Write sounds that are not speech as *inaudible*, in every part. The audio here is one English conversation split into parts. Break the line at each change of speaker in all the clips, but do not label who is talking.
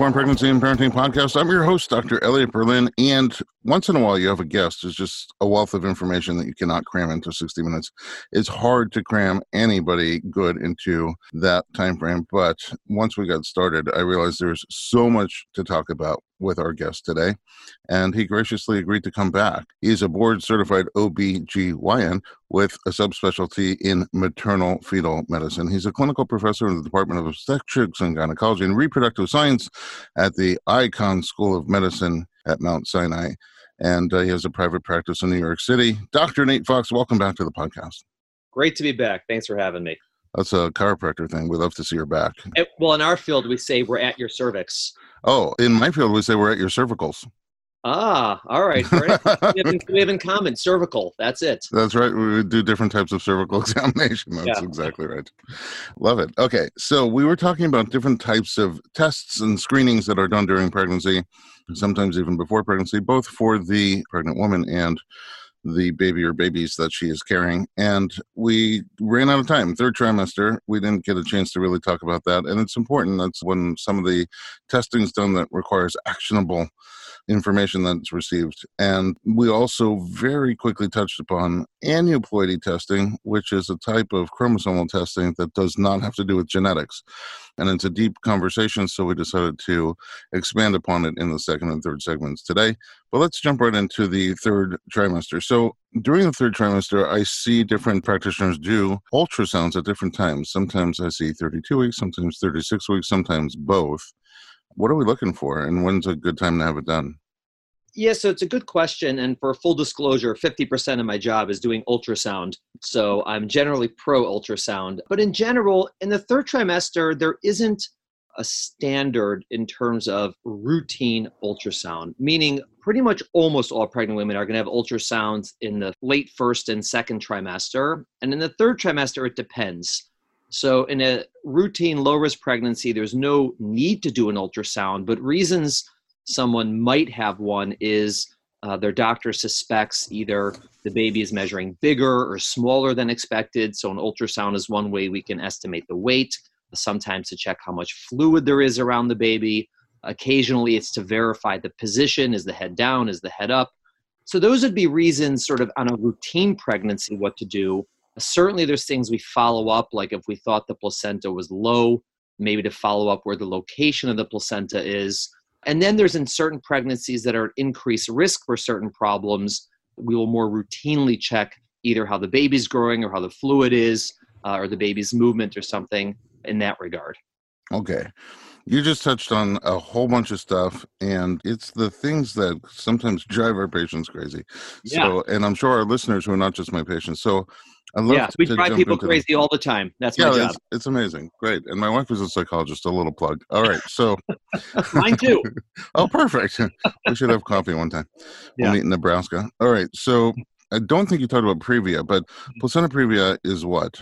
Informed Pregnancy and Parenting Podcast. I'm your host, Dr. Elliot Berlin, and once in a while you have a guest who's just a wealth of information that you cannot cram into 60 minutes. It's hard to cram anybody good into that time frame, but once we got started, I realized there's so much to talk about with our guest today, and he graciously agreed to come back. He's a board certified OBGYN with a subspecialty in maternal fetal medicine. He's a clinical professor in the Department of Obstetrics and Gynecology and Reproductive Science at the Icahn School of Medicine at Mount Sinai. And uh, he has a private practice in New York City. Dr. Nate Fox, welcome back to the podcast.
Great to be back. Thanks for having me.
That's a chiropractor thing. We love to see your back.
It, well, in our field, we say we're at your cervix.
Oh, in my field, we say we're at your cervicals.
Ah, all right. we, have in, we, have in, common cervical. That's it.
That's right. We do different types of cervical *laughs* examination. That's yeah. exactly right. Love it. Okay, so we were talking about different types of tests and screenings that are done during pregnancy, sometimes even before pregnancy, both for the pregnant woman and the baby or babies that she is carrying. And we ran out of time. Third trimester, we didn't get a chance to really talk about that. And it's important. That's when some of the testing is done that requires actionable information that's received. And we also very quickly touched upon aneuploidy testing, which is a type of chromosomal testing that does not have to do with genetics. And it's a deep conversation, so we decided to expand upon it in the second and third segments today. But let's jump right into the third trimester. So during the third trimester, I see different practitioners do ultrasounds at different times. Sometimes I see 32 weeks, sometimes 36 weeks, sometimes both. What are we looking for, and when's a good time to have it done?
Yeah, so it's a good question. And for full disclosure, 50% of my job is doing ultrasound. So I'm generally pro ultrasound. But in general, in the third trimester, there isn't a standard in terms of routine ultrasound, meaning pretty much almost all pregnant women are going to have ultrasounds in the late first and second trimester. And in the third trimester, it depends. So, in a routine low risk pregnancy, there's no need to do an ultrasound, but reasons someone might have one is uh, their doctor suspects either the baby is measuring bigger or smaller than expected. So, an ultrasound is one way we can estimate the weight, sometimes to check how much fluid there is around the baby. Occasionally, it's to verify the position is the head down, is the head up. So, those would be reasons, sort of on a routine pregnancy, what to do. Certainly, there's things we follow up, like if we thought the placenta was low, maybe to follow up where the location of the placenta is. And then there's in certain pregnancies that are at increased risk for certain problems, we will more routinely check either how the baby's growing or how the fluid is uh, or the baby's movement or something in that regard.
Okay. You just touched on a whole bunch of stuff, and it's the things that sometimes *laughs* drive our patients crazy. Yeah. So, and I'm sure our listeners who are not just my patients. So,
I love yeah, we drive people crazy the, all the time. That's yeah, my job.
It's, it's, amazing. Great. And my wife is a psychologist, a little plug. All right. So *laughs*
mine too. *laughs*
oh, perfect. we should have coffee one time. We'll yeah. meet in Nebraska. All right. So I don't think you talked about previa, but mm-hmm. placenta previa is what?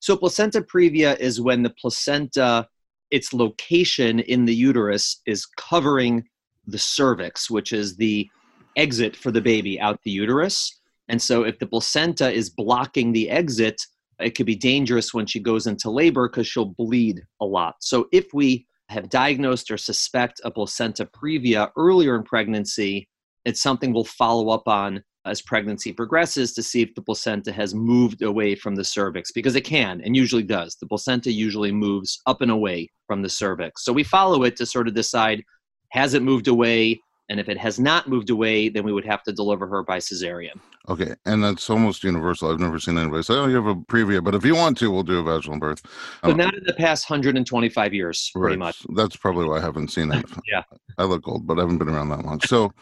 So placenta previa is when the placenta, its location in the uterus is covering the cervix, which is the exit for the baby out the uterus. And so, if the placenta is blocking the exit, it could be dangerous when she goes into labor because she'll bleed a lot. So, if we have diagnosed or suspect a placenta previa earlier in pregnancy, it's something we'll follow up on as pregnancy progresses to see if the placenta has moved away from the cervix because it can and usually does. The placenta usually moves up and away from the cervix. So we follow it to sort of decide has it moved away? And if it has not moved away, then we would have to deliver her by cesarean.
Okay, and that's almost universal. I've never seen anybody say, "Oh, you have a previa," but if you want to, we'll do a vaginal birth.
But um, not in the past 125 years, pretty much.
That's probably why I haven't seen it. *laughs*
yeah,
I look old, but I haven't been around that long. So,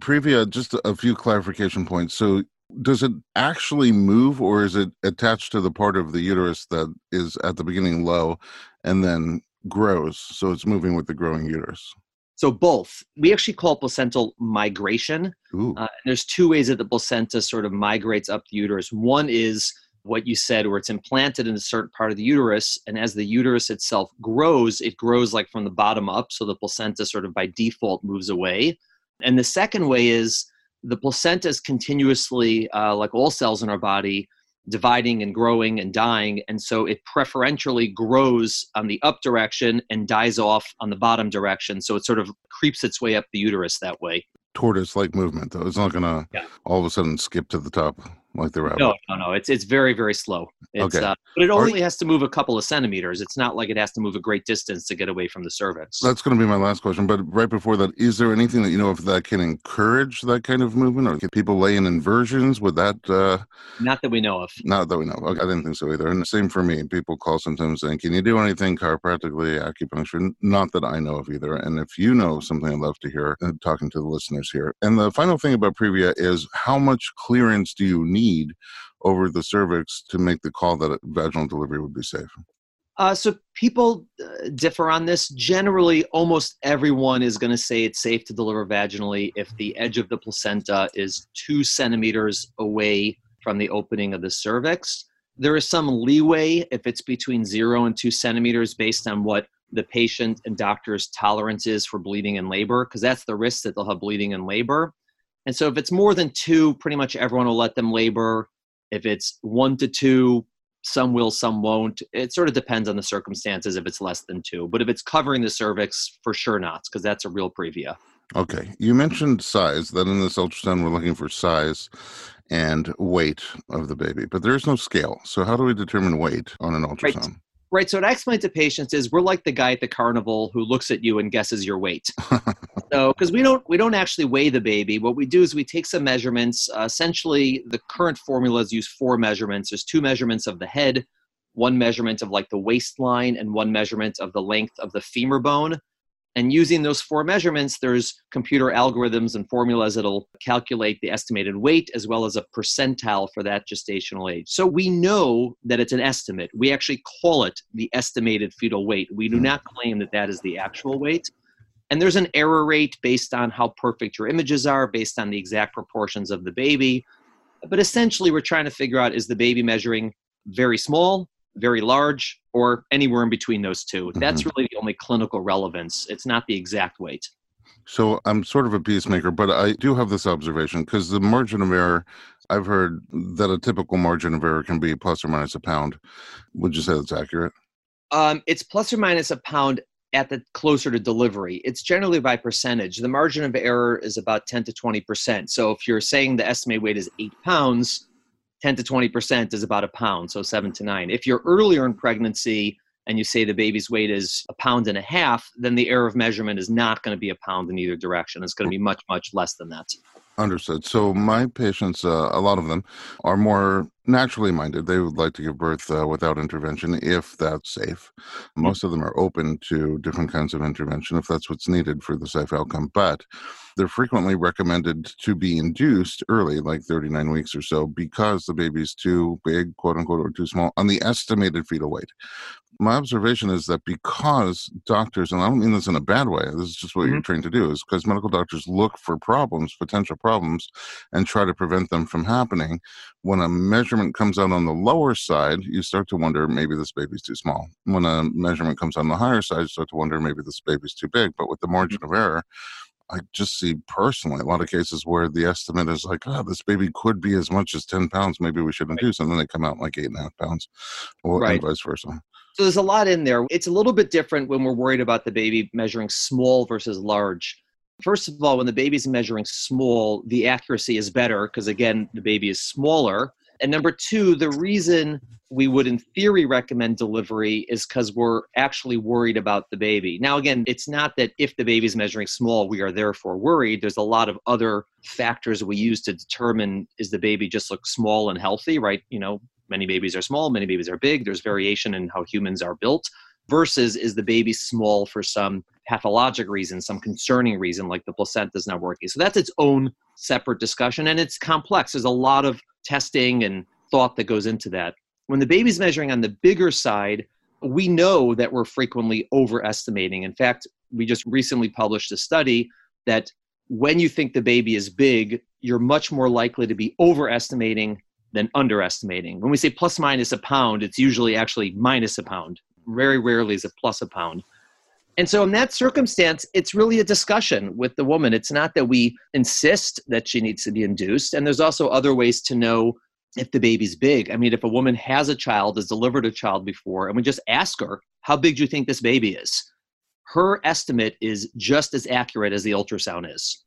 previa, just a few clarification points. So, does it actually move, or is it attached to the part of the uterus that is at the beginning low, and then grows? So it's moving with the growing uterus.
So both. We actually call placental migration. Uh, there's two ways that the placenta sort of migrates up the uterus. One is what you said, where it's implanted in a certain part of the uterus, and as the uterus itself grows, it grows like from the bottom up, so the placenta sort of by default moves away. And the second way is the placenta is continuously, uh, like all cells in our body, dividing and growing and dying. And so it preferentially grows on the up direction and dies off on the bottom direction. So it sort of creeps its way up the uterus that way.
Tortoise like movement, though. It's not going to yeah. all of a sudden skip to the top like the rabbit.
No, no, no. It's it's very very slow. It's, okay. Uh, but it only has to move a couple of centimeters. It's not like it has to move a great distance to get away from the cervix.
That's going to be my last question. But right before that, is there anything that you know if that can encourage that kind of movement, or can people lay in inversions? Would that? Uh,
not that we know of.
Not that we know. Okay, I didn't think so either. And the same for me. People call sometimes saying, "Can you do anything chiropractically, acupuncture?" Not that I know of either. And if you know something, I'd love to hear. Uh, talking to the listeners here. And the final thing about Previa is how much clearance do you need? Over the cervix to make the call that vaginal delivery would be safe?
Uh, so people uh, differ on this. Generally, almost everyone is going to say it's safe to deliver vaginally if the edge of the placenta is two centimeters away from the opening of the cervix. There is some leeway if it's between zero and two centimeters based on what the patient and doctor's tolerance is for bleeding in labor, because that's the risk that they'll have bleeding in labor. And so if it's more than two, pretty much everyone will let them labor. If it's one to two, some will, some won't. It sort of depends on the circumstances if it's less than two. But if it's covering the cervix, for sure not, because that's a real previa.
Okay. You mentioned size, that in this ultrasound, we're looking for size and weight of the baby, but there's no scale. So, how do we determine weight on an ultrasound?
Right. Right. So what I explain to patients is we're like the guy at the carnival who looks at you and guesses your weight. *laughs* so because we don't we don't actually weigh the baby. What we do is we take some measurements. Uh, essentially, the current formulas use four measurements. There's two measurements of the head, one measurement of like the waistline, and one measurement of the length of the femur bone. And using those four measurements, there's computer algorithms and formulas that'll calculate the estimated weight as well as a percentile for that gestational age. So we know that it's an estimate. We actually call it the estimated fetal weight. We do hmm. not claim that that is the actual weight. And there's an error rate based on how perfect your images are, based on the exact proportions of the baby. But essentially, we're trying to figure out is the baby measuring very small, very large, or anywhere in between those 2 mm-hmm. That's really the only clinical relevance. It's not the exact weight.
So I'm sort of a peacemaker, but I do have this observation because the margin of error, I've heard that a typical margin of error can be plus or minus a pound. Would you say that's accurate?
Um, it's plus or minus a pound at the closer to delivery. It's generally by percentage. The margin of error is about 10 to 20%. So if you're saying the estimated weight is eight pounds, 10 to 20% is about a pound, so seven to nine. If you're earlier in pregnancy and you say the baby's weight is a pound and a half, then the error of measurement is not going to be a pound in either direction. It's going to be much, much less than that.
Understood. So my patients, uh, a lot of them, are more naturally minded. They would like to give birth uh, without intervention if that's safe. Most of them are open to different kinds of intervention if that's what's needed for the safe outcome. But they're frequently recommended to be induced early, like 39 weeks or so, because the baby's too big, quote unquote, or too small on the estimated fetal weight. My observation is that because doctors, and I don't mean this in a bad way, this is just what mm-hmm. you're trained to do, is because medical doctors look for problems, potential problems, and try to prevent them from happening. When a measurement comes out on the lower side, you start to wonder maybe this baby's too small. When a measurement comes on the higher side, you start to wonder maybe this baby's too big. But with the margin mm-hmm. of error, I just see personally a lot of cases where the estimate is like, oh, this baby could be as much as 10 pounds. Maybe we shouldn't right. do something. They come out like eight and a half pounds, or right. and vice versa.
So there's a lot in there. It's a little bit different when we're worried about the baby measuring small versus large. First of all, when the baby's measuring small, the accuracy is better because, again, the baby is smaller. And number two, the reason we would, in theory, recommend delivery is because we're actually worried about the baby. Now, again, it's not that if the baby's measuring small, we are therefore worried. There's a lot of other factors we use to determine is the baby just look small and healthy, right? You know, many babies are small, many babies are big. There's variation in how humans are built. Versus is the baby small for some pathologic reason, some concerning reason, like the placenta is not working. So that's its own separate discussion, and it's complex. There's a lot of testing and thought that goes into that. When the baby's measuring on the bigger side, we know that we're frequently overestimating. In fact, we just recently published a study that when you think the baby is big, you're much more likely to be overestimating than underestimating. When we say plus minus a pound, it's usually actually minus a pound. Very rarely is it plus a pound. And so, in that circumstance, it's really a discussion with the woman. It's not that we insist that she needs to be induced. And there's also other ways to know if the baby's big. I mean, if a woman has a child, has delivered a child before, and we just ask her, how big do you think this baby is? Her estimate is just as accurate as the ultrasound is.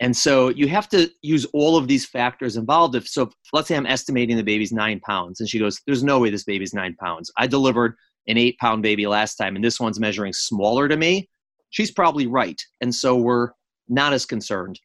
And so you have to use all of these factors involved. If so, let's say I'm estimating the baby's nine pounds, and she goes, "There's no way this baby's nine pounds. I delivered an eight pound baby last time, and this one's measuring smaller to me." She's probably right, and so we're not as concerned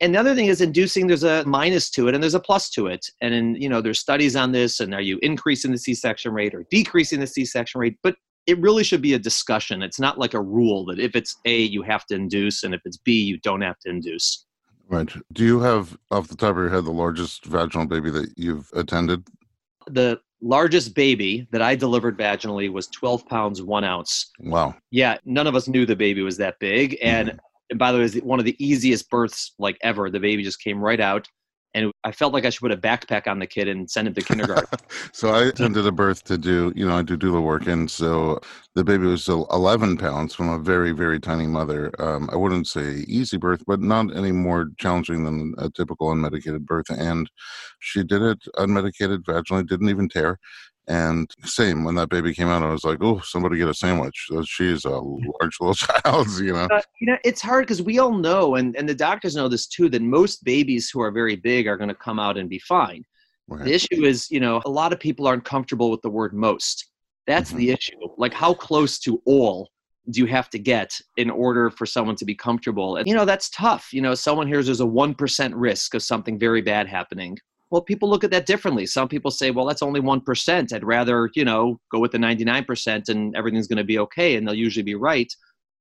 and the other thing is inducing there's a minus to it and there's a plus to it and in, you know there's studies on this and are you increasing the c-section rate or decreasing the c-section rate but it really should be a discussion it's not like a rule that if it's a you have to induce and if it's b you don't have to induce
right do you have off the top of your head the largest vaginal baby that you've attended
the largest baby that I delivered vaginally was 12 pounds, one ounce.
Wow.
Yeah, none of us knew the baby was that big. And mm-hmm and by the way, it was one of the easiest births like ever. The baby just came right out, and I felt like I should put a backpack on the kid and send him to kindergarten. *laughs*
so I attended a birth to do, you know, I do doula work, and so the baby was 11 pounds from a very, very tiny mother. Um, I wouldn't say easy birth, but not any more challenging than a typical unmedicated birth. And she did it unmedicated vaginally, didn't even tear. And same when that baby came out, I was like, "Oh, somebody get a sandwich." She's a large little *laughs* child, you know. Uh,
you know, it's hard because we all know, and and the doctors know this too, that most babies who are very big are going to come out and be fine. Right. The issue is, you know, a lot of people aren't comfortable with the word most. That's mm-hmm. the issue. Like, how close to all do you have to get in order for someone to be comfortable? And you know, that's tough. You know, someone hears there's a one percent risk of something very bad happening well people look at that differently. Some people say well that's only 1% i'd rather you know go with the 99% and everything's going to be okay and they'll usually be right.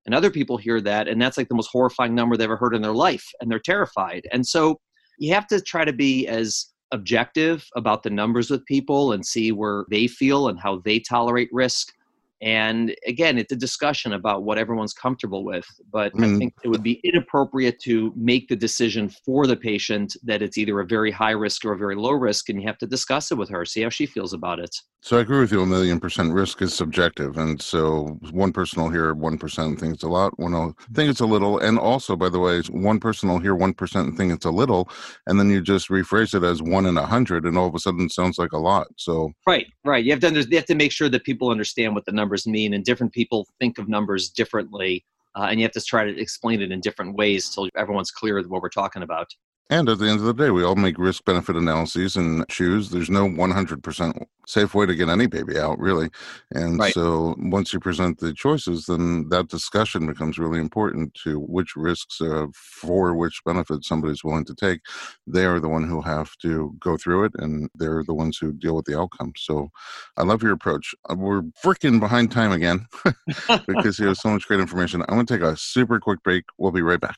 And other people hear that and that's like the most horrifying number they've ever heard in their life and they're terrified. And so you have to try to be as objective about the numbers with people and see where they feel and how they tolerate risk and again, it's a discussion about what everyone's comfortable with. But mm. I think it would be inappropriate to make the decision for the patient that it's either a very high risk or a very low risk. And you have to discuss it with her, see how she feels about it.
So I agree with you. A million percent risk is subjective. And so one person will hear 1% think it's a lot, one will think it's a little. And also, by the way, one person will hear 1% and think it's a little. And then you just rephrase it as one in a hundred. And all of a sudden it sounds like a lot. So,
right, right. You have to, you have to make sure that people understand what the number numbers mean, and different people think of numbers differently. Uh, and you have to try to explain it in different ways till everyone's clear what we're talking about.
And at the end of the day, we all make risk benefit analyses and choose. There's no 100% safe way to get any baby out, really. And right. so once you present the choices, then that discussion becomes really important to which risks uh, for which benefits somebody's willing to take. They are the one who have to go through it, and they're the ones who deal with the outcome. So I love your approach. Uh, we're freaking behind time again *laughs* *laughs* because you have so much great information. I'm going to take a super quick break. We'll be right back.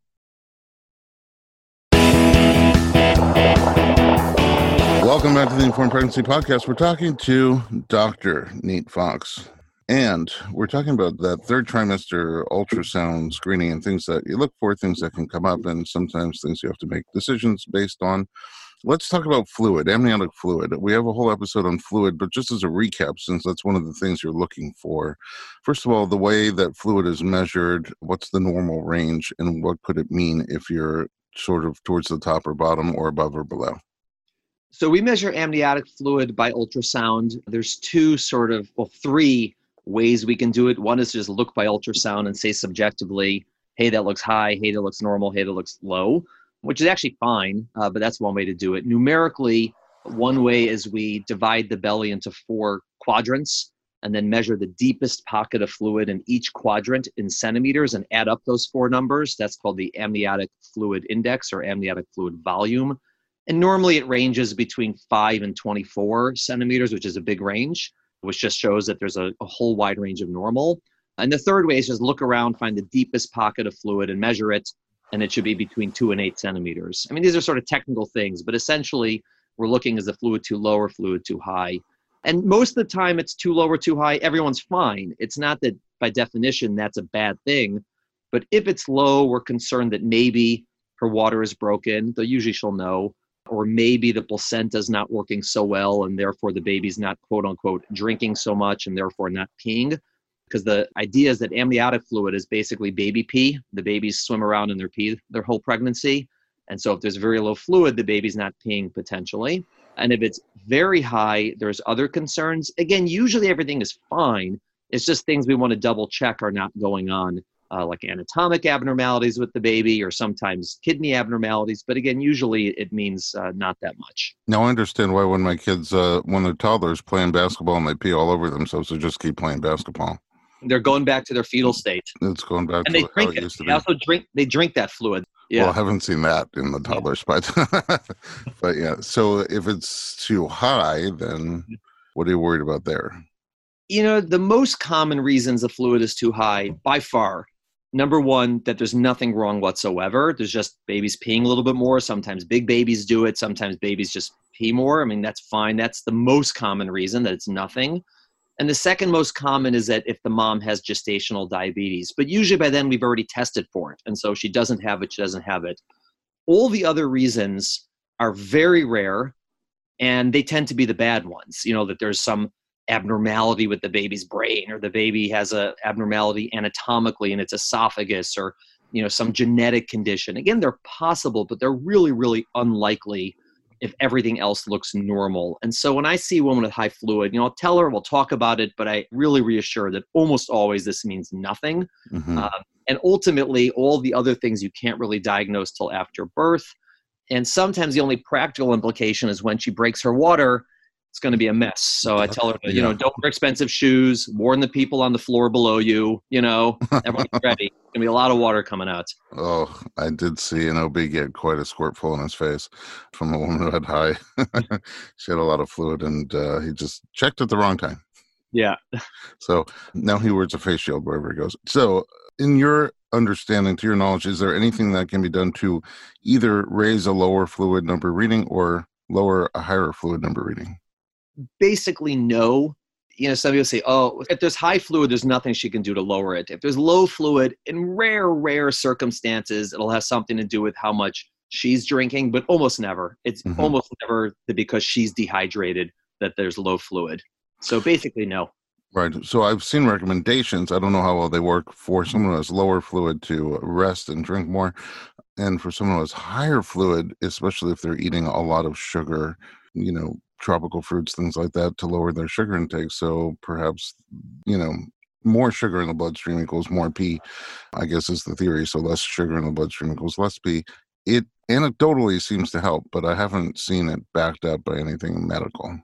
Welcome back to the Informed Pregnancy Podcast. We're talking to Dr. Nate Fox. And we're talking about that third trimester ultrasound screening and things that you look for, things that can come up, and sometimes things you have to make decisions based on. Let's talk about fluid, amniotic fluid. We have a whole episode on fluid, but just as a recap, since that's one of the things you're looking for. First of all, the way that fluid is measured, what's the normal range, and what could it mean if you're sort of towards the top or bottom or above or below?
So we measure amniotic fluid by ultrasound. There's two sort of, well, three ways we can do it. One is just look by ultrasound and say subjectively, hey, that looks high, hey, that looks normal, hey, that looks low, which is actually fine, uh, but that's one way to do it. Numerically, One way is we divide the belly into four quadrants and then measure the deepest pocket of fluid in each quadrant in centimeters and add up those four numbers. That's called the amniotic fluid index or amniotic fluid volume. And normally it ranges between 5 and 24 centimeters, which is a big range, which just shows that there's a, a whole wide range of normal. And the third way is just look around, find the deepest pocket of fluid and measure it, and it should be between 2 and 8 centimeters. I mean, these are sort of technical things, but essentially we're looking is the fluid too low or fluid too high. And most of the time it's too low or too high, everyone's fine. It's not that by definition that's a bad thing. But if it's low, we're concerned that maybe her water is broken, though usually she'll know, or maybe the placenta is not working so well and therefore the baby's not quote unquote drinking so much and therefore not peeing. Because the idea is that amniotic fluid is basically baby pee. The babies swim around in their pee their whole pregnancy. And so if there's very low fluid, the baby's not peeing potentially. And if it's very high, there's other concerns. Again, usually everything is fine. It's just things we want to double check are not going on, uh, like anatomic abnormalities with the baby or sometimes kidney abnormalities. But again, usually it means uh, not that much.
Now I understand why when my kids, uh, when they're toddlers, playing basketball and they pee all over themselves, they just keep playing basketball.
They're going back to their fetal state.
It's going back
and
to
they drink it. They also drink. They drink that fluid. Yeah.
Well, I haven't seen that in the toddlers, yeah. but *laughs* but yeah. So if it's too high, then what are you worried about there?
You know, the most common reasons the fluid is too high, by far, number one, that there's nothing wrong whatsoever. There's just babies peeing a little bit more. Sometimes big babies do it. Sometimes babies just pee more. I mean, that's fine. That's the most common reason that it's nothing. And the second most common is that if the mom has gestational diabetes, but usually by then we've already tested for it. And so she doesn't have it, she doesn't have it. All the other reasons are very rare and they tend to be the bad ones. You know, that there's some abnormality with the baby's brain or the baby has a abnormality anatomically in its esophagus or you know some genetic condition again they're possible but they're really really unlikely if everything else looks normal. And so when I see a woman with high fluid, you know, I'll tell her, we'll talk about it, but I really reassure that almost always this means nothing. Mm-hmm. Uh, and ultimately, all the other things you can't really diagnose till after birth. And sometimes the only practical implication is when she breaks her water, it's going to be a mess. So I tell her, you yeah. know, don't wear expensive shoes, warn the people on the floor below you, you know, everyone's ready. It's going to be a lot of water coming out.
Oh, I did see an OB get quite a squirt full in his face from a woman who had high. *laughs* she had a lot of fluid and uh, he just checked at the wrong time.
Yeah.
so now he wears a face shield wherever he goes. So, in your understanding, to your knowledge, is there anything that can be done to either raise a lower fluid number reading or lower a higher fluid number reading?
Basically no. You know, some people say, oh, if there's high fluid, there's nothing she can do to lower it. If there's low fluid, in rare, rare circumstances, it'll have something to do with how much she's drinking, but almost never. It's mm-hmm. almost never because she's dehydrated that there's low fluid. So basically, no.
Right. So I've seen recommendations. I don't know how well they work for someone who has lower fluid to rest and drink more. And for someone who has higher fluid, especially if they're eating a lot of sugar, you know, tropical fruits, things like that, to lower their sugar intake. So perhaps, you know, more sugar in the bloodstream equals more pee, I guess is the theory. So less sugar in the bloodstream equals less pee. It anecdotally seems to help, but I haven't seen it backed up by anything medical.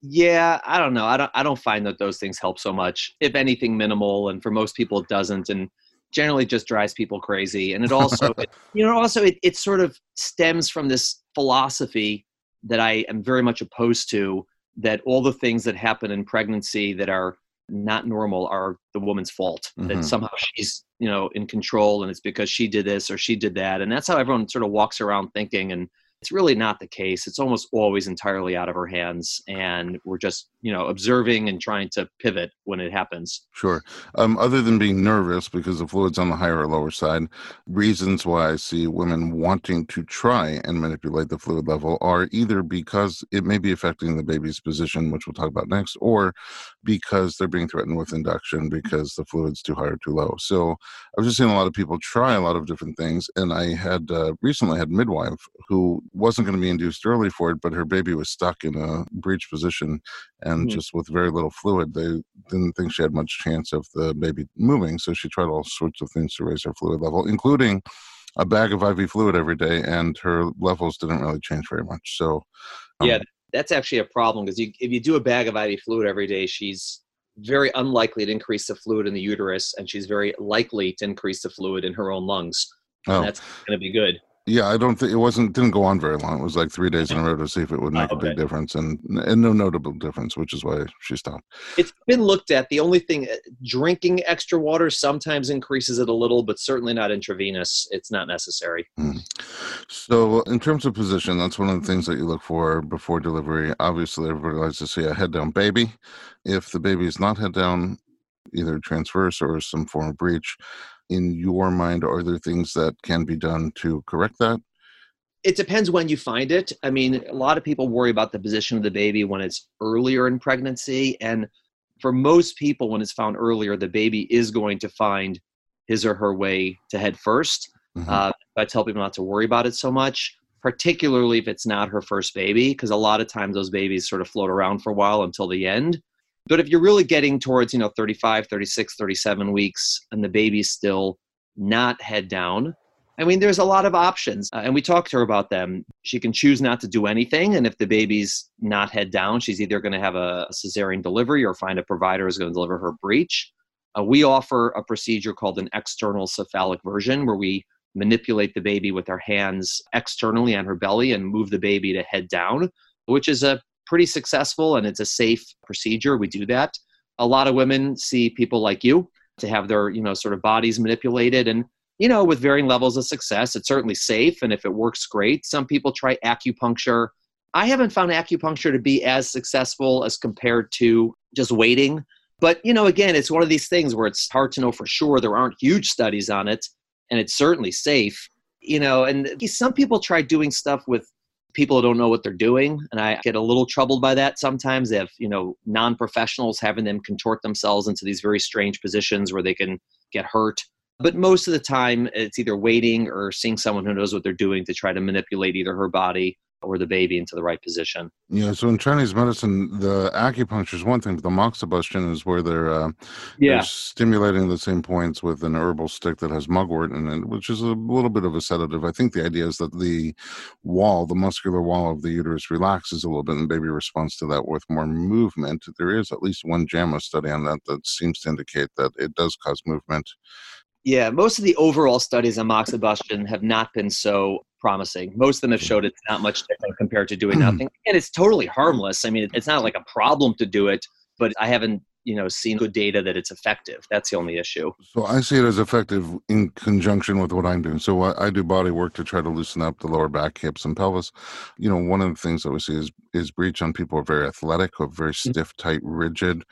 Yeah, I don't know. I don't I don't find that those things help so much. If anything minimal and for most people it doesn't and generally just drives people crazy. And it also it, *laughs* you know also it, it sort of stems from this philosophy that I am very much opposed to that all the things that happen in pregnancy that are not normal are the woman's fault mm-hmm. that somehow she's you know in control and it's because she did this or she did that and that's how everyone sort of walks around thinking and it's really not the case. It's almost always entirely out of our hands, and we're just you know observing and trying to pivot when it happens.
Sure. Um, other than being nervous because the fluid's on the higher or lower side, reasons why I see women wanting to try and manipulate the fluid level are either because it may be affecting the baby's position, which we'll talk about next, or because they're being threatened with induction because the fluid's too high or too low. So I've just seen a lot of people try a lot of different things, and I had uh, recently had midwife who wasn't going to be induced early for it, but her baby was stuck in a breech position and mm-hmm. just with very little fluid, they didn't think she had much chance of the baby moving. So she tried all sorts of things to raise her fluid level, including a bag of IV fluid every day, and her levels didn't really change very much. So,
um, yeah, that's actually a problem because if you do a bag of IV fluid every day, she's very unlikely to increase the fluid in the uterus, and she's very likely to increase the fluid in her own lungs. Oh. that's going to be good.
Yeah, I don't think it wasn't didn't go on very long. It was like three days in a row to see if it would make oh, okay. a big difference, and and no notable difference, which is why she stopped.
It's been looked at. The only thing, uh, drinking extra water sometimes increases it a little, but certainly not intravenous. It's not necessary. Mm.
So, in terms of position, that's one of the things that you look for before delivery. Obviously, everybody likes to see a head down baby. If the baby is not head down, either transverse or some form of breech in your mind are there things that can be done to correct that?
It depends when you find it. I mean a lot of people worry about the position of the baby when it's earlier in pregnancy and for most people when it's found earlier the baby is going to find his or her way to head 1st mm-hmm. uh, i tell people not to worry about it so much particularly if it's not her first baby because a lot of times those babies sort of float around for a while until the end but if you're really getting towards, you know, 35, 36, 37 weeks and the baby's still not head down, I mean, there's a lot of options. Uh, and we talked to her about them. She can choose not to do anything. And if the baby's not head down, she's either going to have a cesarean delivery or find a provider who's going to deliver her breech. Uh, we offer a procedure called an external cephalic version where we manipulate the baby with our hands externally on her belly and move the baby to head down, which is a pretty successful and it's a safe procedure. We do that. A lot of women see people like you to have their, you know, sort of bodies manipulated and you know, with varying levels of success. It's certainly safe and if it works great. Some people try acupuncture. I haven't found acupuncture to be as successful as compared to just waiting. But, you know, again, it's one of these things where it's hard to know for sure. There aren't huge studies on it, and it's certainly safe. You know, and some people try doing stuff with people don't know what they're doing and i get a little troubled by that sometimes have you know non-professionals having them contort themselves into these very strange positions where they can get hurt. But most of the time it's either waiting or seeing someone who knows what they're doing to try to manipulate either her body or the baby into the right position.
Yeah. So in Chinese medicine, the acupuncture is one thing, but the moxibustion is where they're uh, yeah they're stimulating the same points with an herbal stick that has mugwort in it, which is a little bit of a sedative. I think the idea is that the wall, the muscular wall of the uterus, relaxes a little bit, and the baby responds to that with more movement. There is at least one JAMA study on that that seems to indicate that it does cause movement.
Yeah, most of the overall studies on moxibustion have not been so promising. Most of them have showed it's not much different compared to doing nothing. And it's totally harmless. I mean, it's not like a problem to do it, but I haven't you know seen good data that it's effective that's the only issue
so i see it as effective in conjunction with what i'm doing so I, I, do body work to try to loosen up the lower back hips and pelvis you know one of the things that we see is is breech on people who are very athletic who have very mm-hmm. stiff tight rigid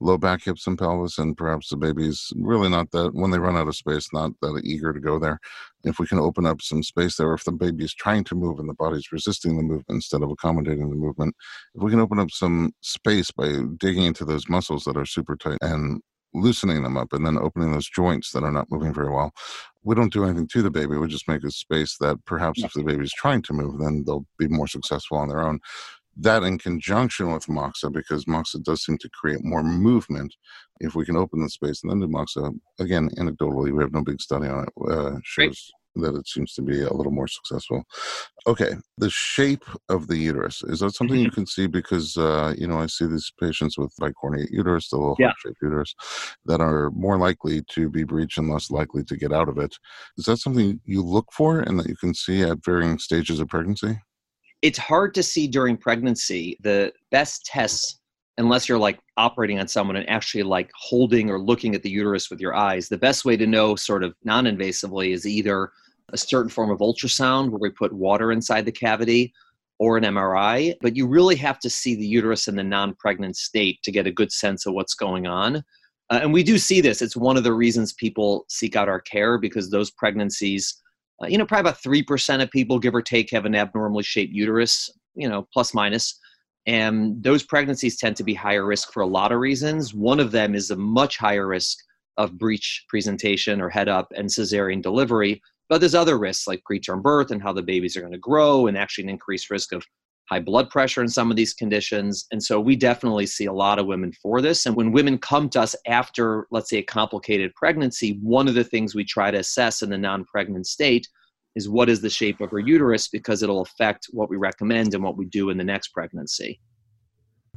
low back hips and pelvis and perhaps the baby's really not that when they run out of space not that eager to go there if we can open up some space there, if the baby is trying to move and the body's resisting the movement instead of accommodating the movement, if we can open up some space by digging into those muscles that are super tight and loosening them up and then opening those joints that are not moving very well. We don't do anything to the baby. We just make a space that perhaps if the baby's trying to move, then they'll be more successful on their own that in conjunction with Moxa, because Moxa does seem to create more movement. If we can open the space and then do Moxa, again, anecdotally, we have no big study on it, uh, shows that it seems to be a little more successful. Okay, the shape of the uterus is that something you mm-hmm. can see because uh, you know I see these patients with bicornuate uterus, the little yeah. heart-shaped uterus, that are more likely to be breached and less likely to get out of it. Is that something you look for and that you can see at varying stages of pregnancy?
It's hard to see during pregnancy. The best tests, unless you're like operating on someone and actually like holding or looking at the uterus with your eyes, the best way to know sort of non invasively is either a certain form of ultrasound where we put water inside the cavity or an MRI. But you really have to see the uterus in the non pregnant state to get a good sense of what's going on. Uh, and we do see this. It's one of the reasons people seek out our care because those pregnancies uh, you know, probably about 3% of people, give or take, have an abnormally shaped uterus, you know, plus minus. And those pregnancies tend to be higher risk for a lot of reasons. One of them is a much higher risk of breech presentation or head up and cesarean delivery. But there's other risks like preterm birth and how the babies are going to grow, and actually an increased risk of high blood pressure in some of these conditions. And so we definitely see a lot of women for this. And when women come to us after, let's say, a complicated pregnancy, one of the things we try to assess in the non pregnant state is what is the shape of her uterus because it'll affect what we recommend and what we do in the next pregnancy.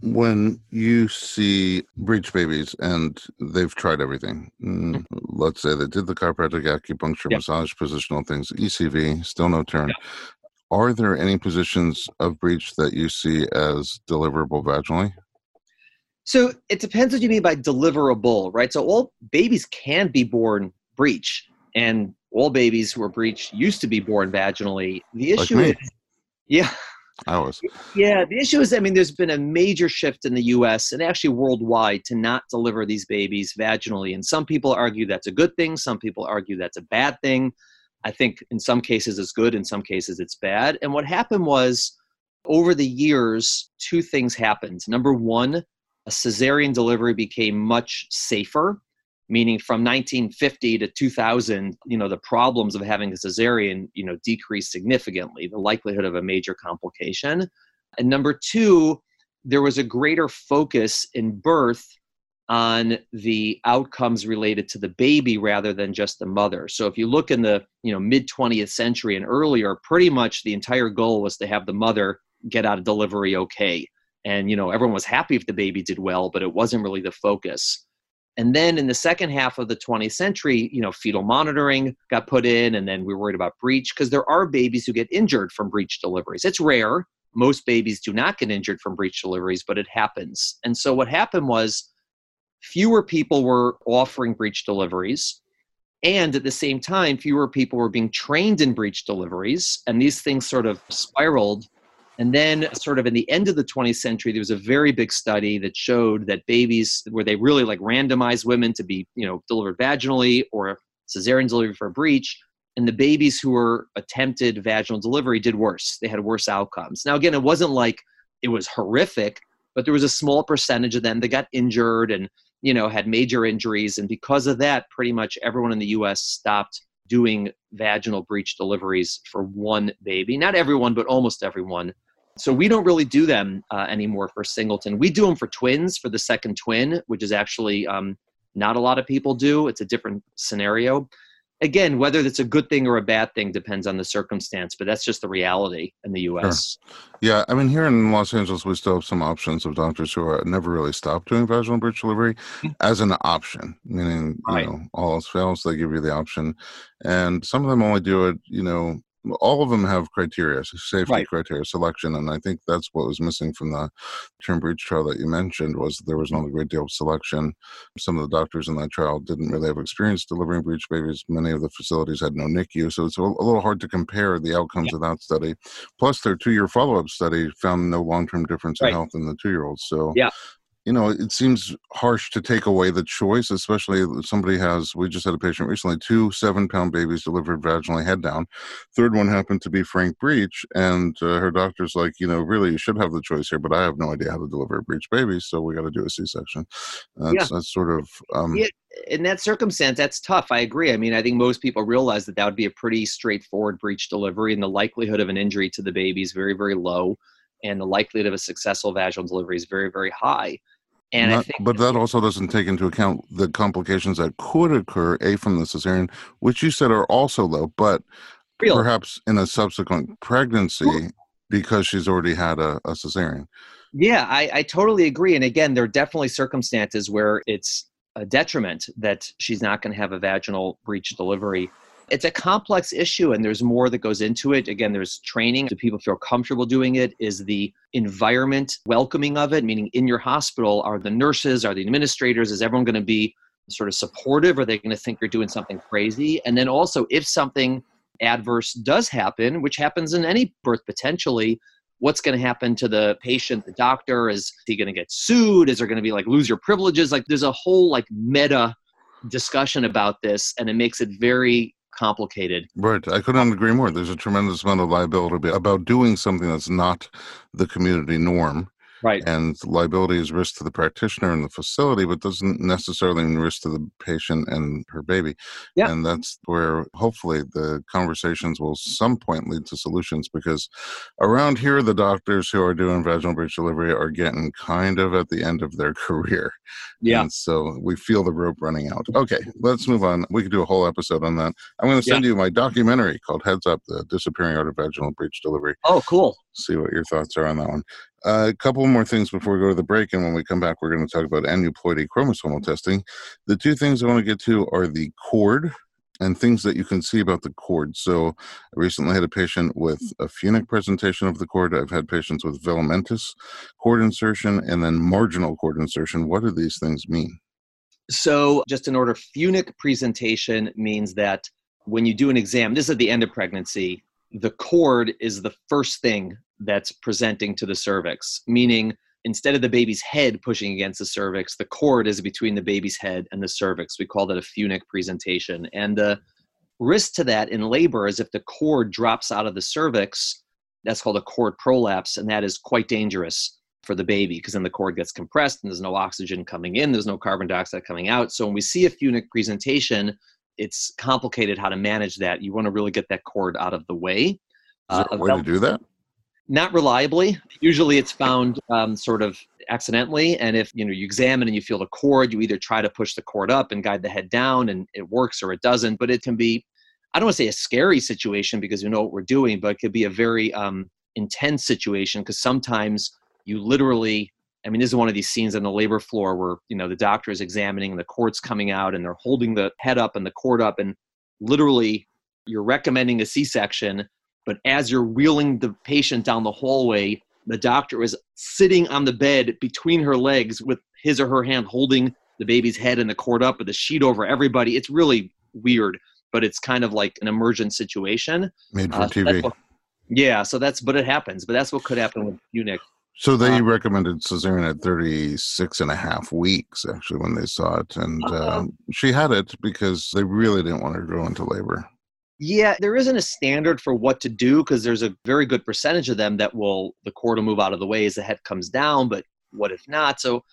When you see breech babies and they've tried everything, mm, let's say they did the chiropractic acupuncture, yep. massage, positional things, ECV, still no turn. Yep. Are there any positions of breech that you see as deliverable vaginally?
So it depends what you mean by deliverable, right? So all babies can be born breech, and all babies who are breech used to be born vaginally. The issue like is, yeah,
I was.
Yeah, the issue is, I mean, there's been a major shift in the U.S. and actually worldwide to not deliver these babies vaginally, and some people argue that's a good thing. Some people argue that's a bad thing. I think in some cases it's good, in some cases it's bad. And what happened was, over the years, two things happened. Number one, a cesarean delivery became much safer meaning from 1950 to 2000 you know the problems of having a cesarean you know decreased significantly the likelihood of a major complication and number two there was a greater focus in birth on the outcomes related to the baby rather than just the mother. So if you look in the you know mid 20th century and earlier pretty much the entire goal was to have the mother get out of delivery okay. And you know everyone was happy if the baby did well but it wasn't really the focus. And then in the second half of the 20th century you know fetal monitoring got put in and then we worried about breech because there are babies who get injured from breech deliveries. It's rare. Most babies do not get injured from breech deliveries but it happens. And so what happened was fewer people were offering breech deliveries and at the same time fewer people were being trained in breech deliveries and these things sort of spiraled and then, sort of in the end of the 20th century, there was a very big study that showed that babies, where they really like randomized women to be, you know, delivered vaginally or cesarean delivery for a breech, and the babies who were attempted vaginal delivery did worse. They had worse outcomes. Now, again, it wasn't like it was horrific, but there was a small percentage of them that got injured and, you know, had major injuries. And because of that, pretty much everyone in the US stopped doing vaginal breech deliveries for one baby. Not everyone, but almost everyone. So we don't really do them uh, anymore for singleton. We do them for twins for the second twin, which is actually um, not a lot of people do. It's a different scenario. Again, whether that's a good thing or a bad thing depends on the circumstance, but that's just the reality in the U.S.
Sure. Yeah, I mean, here in Los Angeles, we still have some options of doctors who are never really stopped doing vaginal breech delivery mm-hmm. as an option, meaning right. you know all else fails, they give you the option, and some of them only do it, you know, all of them have criteria, safety right. criteria, selection, and I think that's what was missing from the term breech trial that you mentioned was there was not a great deal of selection. Some of the doctors in that trial didn't really have experience delivering breech babies. Many of the facilities had no NICU, so it's a, little hard to compare the outcomes yeah. of that study. Plus, their two-year follow-up study found no long-term difference right. in health in the two-year-olds. So
yeah
you know, it seems harsh to take away the choice, especially if somebody has. We just had a patient recently, two seven pound babies delivered vaginally, head down. Third one happened to be Frank Breech, and uh, her doctor's like, you know, really, you should have the choice here, but I have no idea how to deliver a breech baby, so we got to do a C section. That's, yeah. that's sort of. Um,
yeah. In that circumstance, that's tough. I agree. I mean, I think most people realize that that would be a pretty straightforward breech delivery, and the likelihood of an injury to the baby is very, very low, and the likelihood of a successful vaginal delivery is very, very high. And
Not, but that also doesn't take into account the complications that could occur, a from the cesarean, which you said are also low, but Real. perhaps in a subsequent pregnancy because she's already had a, a cesarean.
Yeah, I, I totally agree. And again, there are definitely circumstances where it's a detriment that she's not going to have a vaginal breech delivery. It's a complex issue and there's more that goes into it. Again, there's training. Do people feel comfortable doing it? Is the environment welcoming of it? Meaning, in your hospital, are the nurses, are the administrators, is everyone going to be sort of supportive? Are they going to think you're doing something crazy? And then also, if something adverse does happen, which happens in any birth potentially, what's going to happen to the patient, the doctor? Is he going to get sued? Is there going to be like lose your privileges? Like there's a whole like meta discussion about this, and it makes it very complicated.
Right. I couldn't uh, agree more. Uh, There's a tremendous amount of liability about doing something that's not the community norm.
Right.
And liability is risk to the practitioner and the facility, but doesn't necessarily mean risk to the patient and her baby.
Yeah.
And that's where hopefully the conversations will some point lead to solutions because around here, the doctors who are doing vaginal breech delivery are getting kind of at the end of their *laughs* career.
Yeah.
And so we feel the rope running out. Okay, let's move on. We could do a whole episode on that. I'm going to send yeah. you my documentary called Heads Up The Disappearing Art of Vaginal Breech Delivery.
Oh, cool.
See what your thoughts are on that one. Uh, a couple more things before we go to the break, and when we come back, we're going to talk about aneuploidy chromosomal testing. The two things I want to get to are the cord and things that you can see about the cord. So, I recently had a patient with a funic presentation of the cord. I've had patients with velamentous cord insertion and then marginal cord insertion. What do these things mean?
So, just in order, Funic presentation means that when you do an exam, this is at the end of pregnancy, the cord is the first thing that's presenting to the cervix, meaning instead of the baby's head pushing against the cervix, the cord is between the baby's head and the cervix. We call that a funic presentation. And the risk to that in labor is if the cord drops out of the cervix, that's called a cord prolapse, and that is quite dangerous for the baby because then the cord gets compressed and there's no oxygen coming in, there's no carbon dioxide coming out. So when we see a funic presentation, it's complicated how to manage that. You want to really get that cord out of the way. Is
there a uh, way to do that?
Not reliably. Usually, it's found um, sort of accidentally, and if you know you examine and you feel the cord, you either try to push the cord up and guide the head down, and it works or it doesn't. But it can be, I don't want to say a scary situation because we know what we're doing, but it could be a very um, intense situation because sometimes you literally I mean, this is one of these scenes on the labor floor where you know the doctor is examining and the cord's coming out, and they're holding the head up and the cord up, and literally you're recommending a C-section, but as you're wheeling the patient down the hallway, the doctor is sitting on the bed between her legs with his or her hand holding the baby's head and the cord up with the sheet over everybody. It's really weird, but it's kind of like an emergent situation.
Made for uh, TV.
what, yeah, so that's but it happens. But that's what could happen with funic.
So they uh, recommended cesarean at 36 and a half weeks, actually, when they saw it. And uh, um, she had it because they really didn't want her to go into labor.
Yeah, there isn't a standard for what to do because there's a very good percentage of them that will, the cord will move out of the way as the head comes down, but what if not? So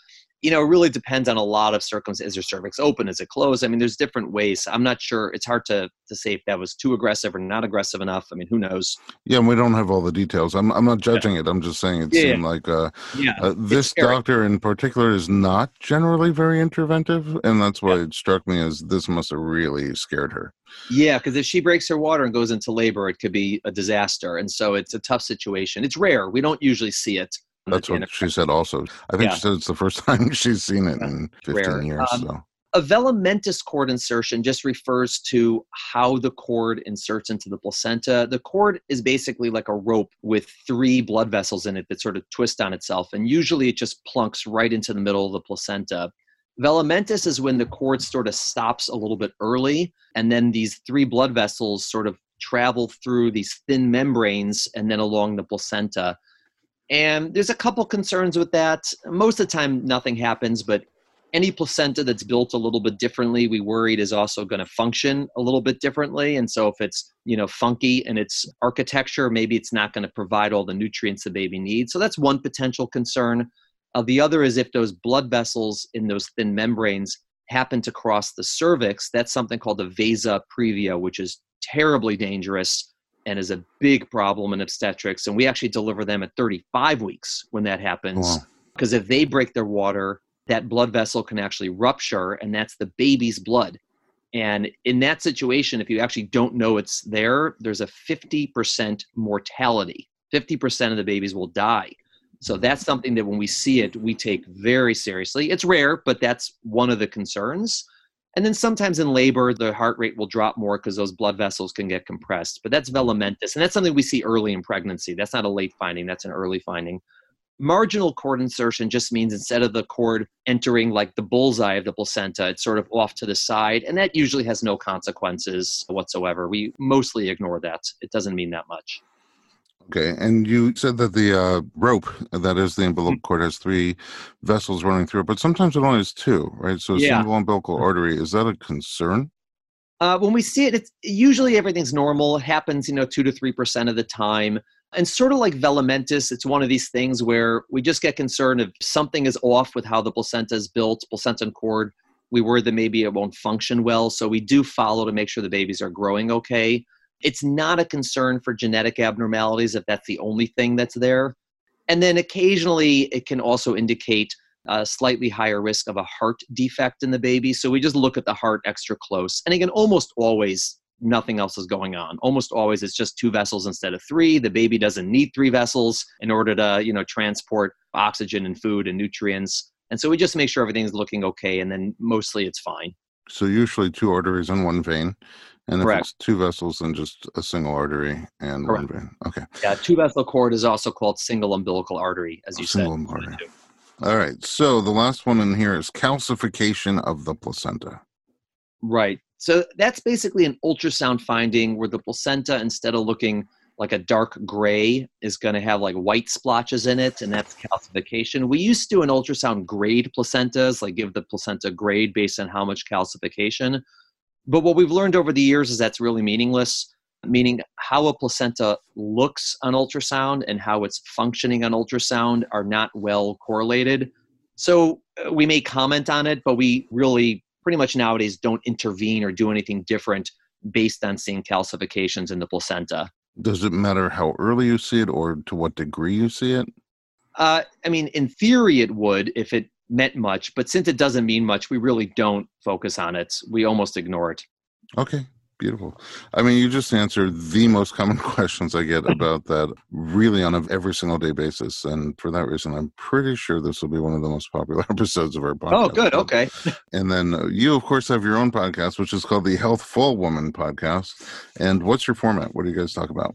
you know, it really depends on a lot of circumstances. Is your cervix open? Is it closed? I mean, there's different ways. I'm not sure. It's hard to to say if that was too aggressive or not aggressive enough. I mean, who knows?
Yeah, and we don't have all the details. I'm I'm not judging yeah. it. I'm just saying it yeah, seemed yeah. like uh, yeah, uh, this doctor in particular is not generally very interventive, and that's why it struck me as this must have really scared her.
Yeah, because if she breaks her water and goes into labor, it could be a disaster, and so it's a tough situation. It's rare. We don't usually see it.
That's what she said. Also, I think yeah. she said it's the first *laughs* time she's seen it in 15 Rare. years. Um, so.
A velamentous cord insertion just refers to how the cord inserts into the placenta. The cord is basically like a rope with three blood vessels in it that sort of twist on itself, and usually it just plunks right into the middle of the placenta. Velamentous is when the cord sort of stops a little bit early, and then these three blood vessels sort of travel through these thin membranes and then along the placenta. And there's a couple concerns with that. Most of the time, nothing happens, but any placenta that's built a little bit differently, we worried is also going to function a little bit differently. And so if it's, you know, funky in its architecture, maybe it's not going to provide all the nutrients the baby needs. So that's one potential concern. Uh, the other is if those blood vessels in those thin membranes happen to cross the cervix, that's something called the vasa previa, which is terribly dangerous and is a big problem in obstetrics. And we actually deliver them at 35 weeks when that happens. Because if they break their water, that blood vessel can actually rupture, and that's the baby's blood. And in that situation, if you actually don't know it's there, there's a 50% mortality. 50% of the babies will die. So mm. that's something that when we see it, we take very seriously. It's rare, but that's one of the concerns. And then sometimes in labor, the heart rate will drop more because those blood vessels can get compressed. But that's mm-hmm. velamentous. And that's something we see early in pregnancy. That's not a late finding, that's an early finding. Marginal cord insertion just means instead of the cord entering like the bullseye of the placenta, it's sort of off to the side. And that usually has no consequences whatsoever. We mostly ignore that. It doesn't mean that much.
Okay, and you said that the uh, rope, that is the umbilical mm-hmm. cord, has three vessels running through it, but sometimes it only has two, right? So a yeah. single umbilical artery, is that a concern?
Uh, when we see it, it's usually everything's normal. It happens, you know, two to three percent of the time. And sort of like velamentous, it's one of these things where we just get concerned if something is off with how the placenta is built, placenta and cord. We worry that maybe it won't function well. So we do follow to make sure the babies are growing okay. It's not a concern for genetic abnormalities if that's the only thing that's there. And then occasionally it can also indicate a slightly higher risk of a heart defect in the baby. So we just look at the heart extra close. And again, almost always nothing else is going on. Almost always it's just two vessels instead of three. The baby doesn't need three vessels in order to, you know, transport oxygen and food and nutrients. And so we just make sure everything's looking okay and then mostly it's fine.
So usually two arteries and one vein. And if Correct. it's two vessels, then just a single artery and Correct. one vein. Okay.
Yeah, two vessel cord is also called single umbilical artery, as you
single
said.
Single artery. All right. So the last one in here is calcification of the placenta.
Right. So that's basically an ultrasound finding where the placenta, instead of looking like a dark gray, is going to have like white splotches in it, and that's calcification. We used to do an ultrasound grade placentas, like give the placenta grade based on how much calcification. But what we've learned over the years is that's really meaningless meaning how a placenta looks on ultrasound and how it's functioning on ultrasound are not well correlated. So uh, we may comment on it, but we really pretty much nowadays don't intervene or do anything different based on seeing calcifications in the placenta.
Does it matter how early you see it or to what degree you see it?
Uh, I mean, in theory, it would if it meant much, but since it doesn't mean much, we really don't focus on it. We almost ignore it.
Okay, Beautiful. I mean, you just answered the most common *laughs* questions I get about that really on an every single day basis. And for that reason, I'm pretty sure this will be one of the most popular *laughs* episodes of our podcast.
Oh, good. Okay. *laughs*
and then uh, you, of course, have your own podcast, which is called the Healthful Woman Podcast. And what's your format? What do you guys talk about?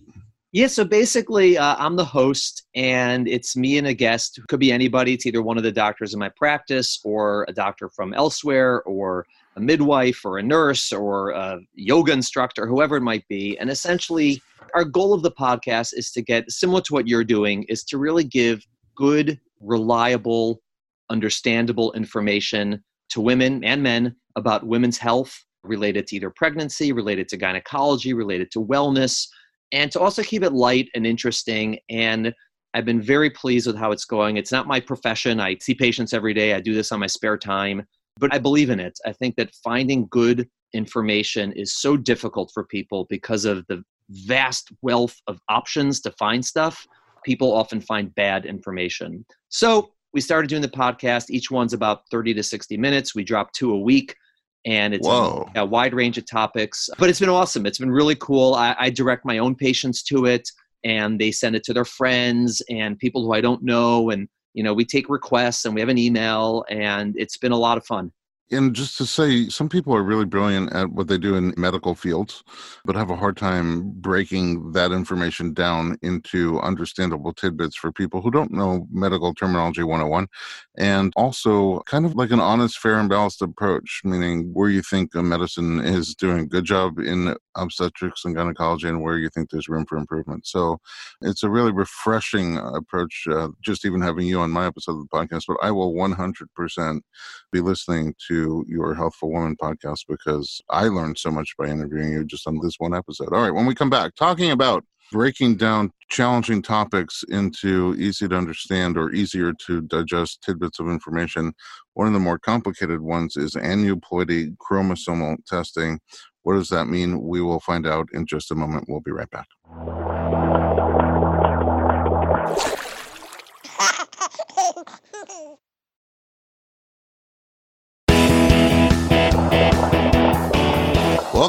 Yeah, so basically, uh, I'm the host, and it's me and a guest. It could be anybody. It's either one of the doctors in my practice, or a doctor from elsewhere, or a midwife or a nurse or a yoga instructor, whoever it might be. And essentially, our goal of the podcast is to get similar to what you're doing, is to really give good, reliable, understandable information to women and men about women's health related to either pregnancy, related to gynecology, related to wellness, and to also keep it light and interesting. And I've been very pleased with how it's going. It's not my profession. I see patients every day. I do this on my spare time but I believe in it. I think that finding good information is so difficult for people because of the vast wealth of options to find stuff. People often find bad information. So we started doing the podcast. Each one's about 30 to 60 minutes. We drop two a week and it's a, a, wide range of topics. But it's been awesome. It's been really cool. I, I, direct my own patients to it, and they send it to their friends and people who I don't know. And you know we take requests and we have an email and it's been a lot of fun
and just to say some people are really brilliant at what they do in medical fields but have a hard time breaking that information down into understandable tidbits for people who don't know medical terminology 101 and also kind of like an honest fair and balanced approach meaning where you think a medicine is doing a good job in obstetrics and gynecology and where you think there's room for improvement so it's a really refreshing approach uh, just even having you on my episode of the podcast but i will 100% be listening to your Healthful Woman podcast because I learned so much by interviewing you just on this one episode. All right, when we come back, talking about breaking down challenging topics into easy to understand or easier to digest tidbits of information. One of the more complicated ones is aneuploidy chromosomal testing. What does that mean? We will find out in just a moment. We'll be right back.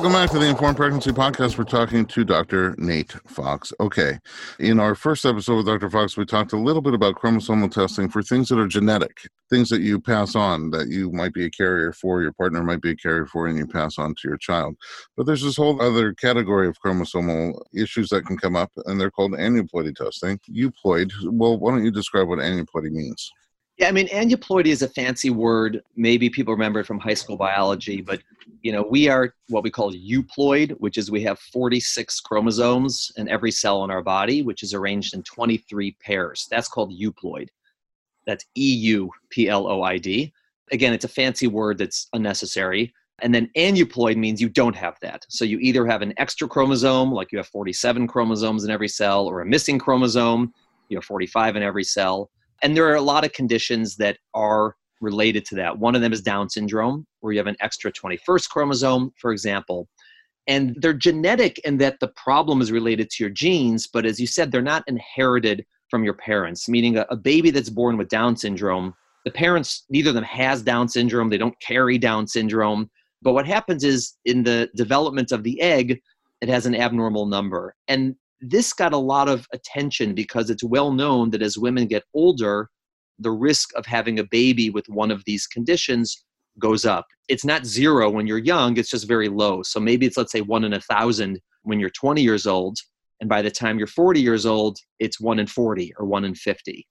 Welcome back to the Informed Pregnancy Podcast. We're talking to Dr. Nate Fox. Okay. In our first episode with Dr. Fox, we talked a little bit about chromosomal testing for things that are genetic, things that you pass on that you might be a carrier for, your partner might be a carrier for, and you pass on to your child. But there's this whole other category of chromosomal issues that can come up, and they're called aneuploidy testing. Euploid. Well, why don't you describe what aneuploidy means?
Yeah, I mean, aneuploidy is a fancy word. Maybe people remember it from high school biology, but you know, we are what we call euploid, which is we have 46 chromosomes in every cell in our body, which is arranged in 23 pairs. That's called euploid. That's E U P L O I D. Again, it's a fancy word that's unnecessary. And then aneuploid means you don't have that. So you either have an extra chromosome, like you have 47 chromosomes in every cell, or a missing chromosome, you have 45 in every cell. And there are a lot of conditions that are related to that. One of them is Down syndrome, where you have an extra 21st chromosome, for example. And they're genetic in that the problem is related to your genes, but as you said, they're not inherited from your parents, meaning a, a baby that's born with Down syndrome, the parents, neither of them has Down syndrome, they don't carry Down syndrome. But what happens is in the development of the egg, it has an abnormal number. And this got a lot of attention because it's well known that as women get older, the risk of having a baby with one of these conditions goes up. It's not zero when you're young, it's just very low. So maybe it's, let's say, one in a thousand when you're 20 years old. And by the time you're 40 years old, it's one in 40 or one in 50.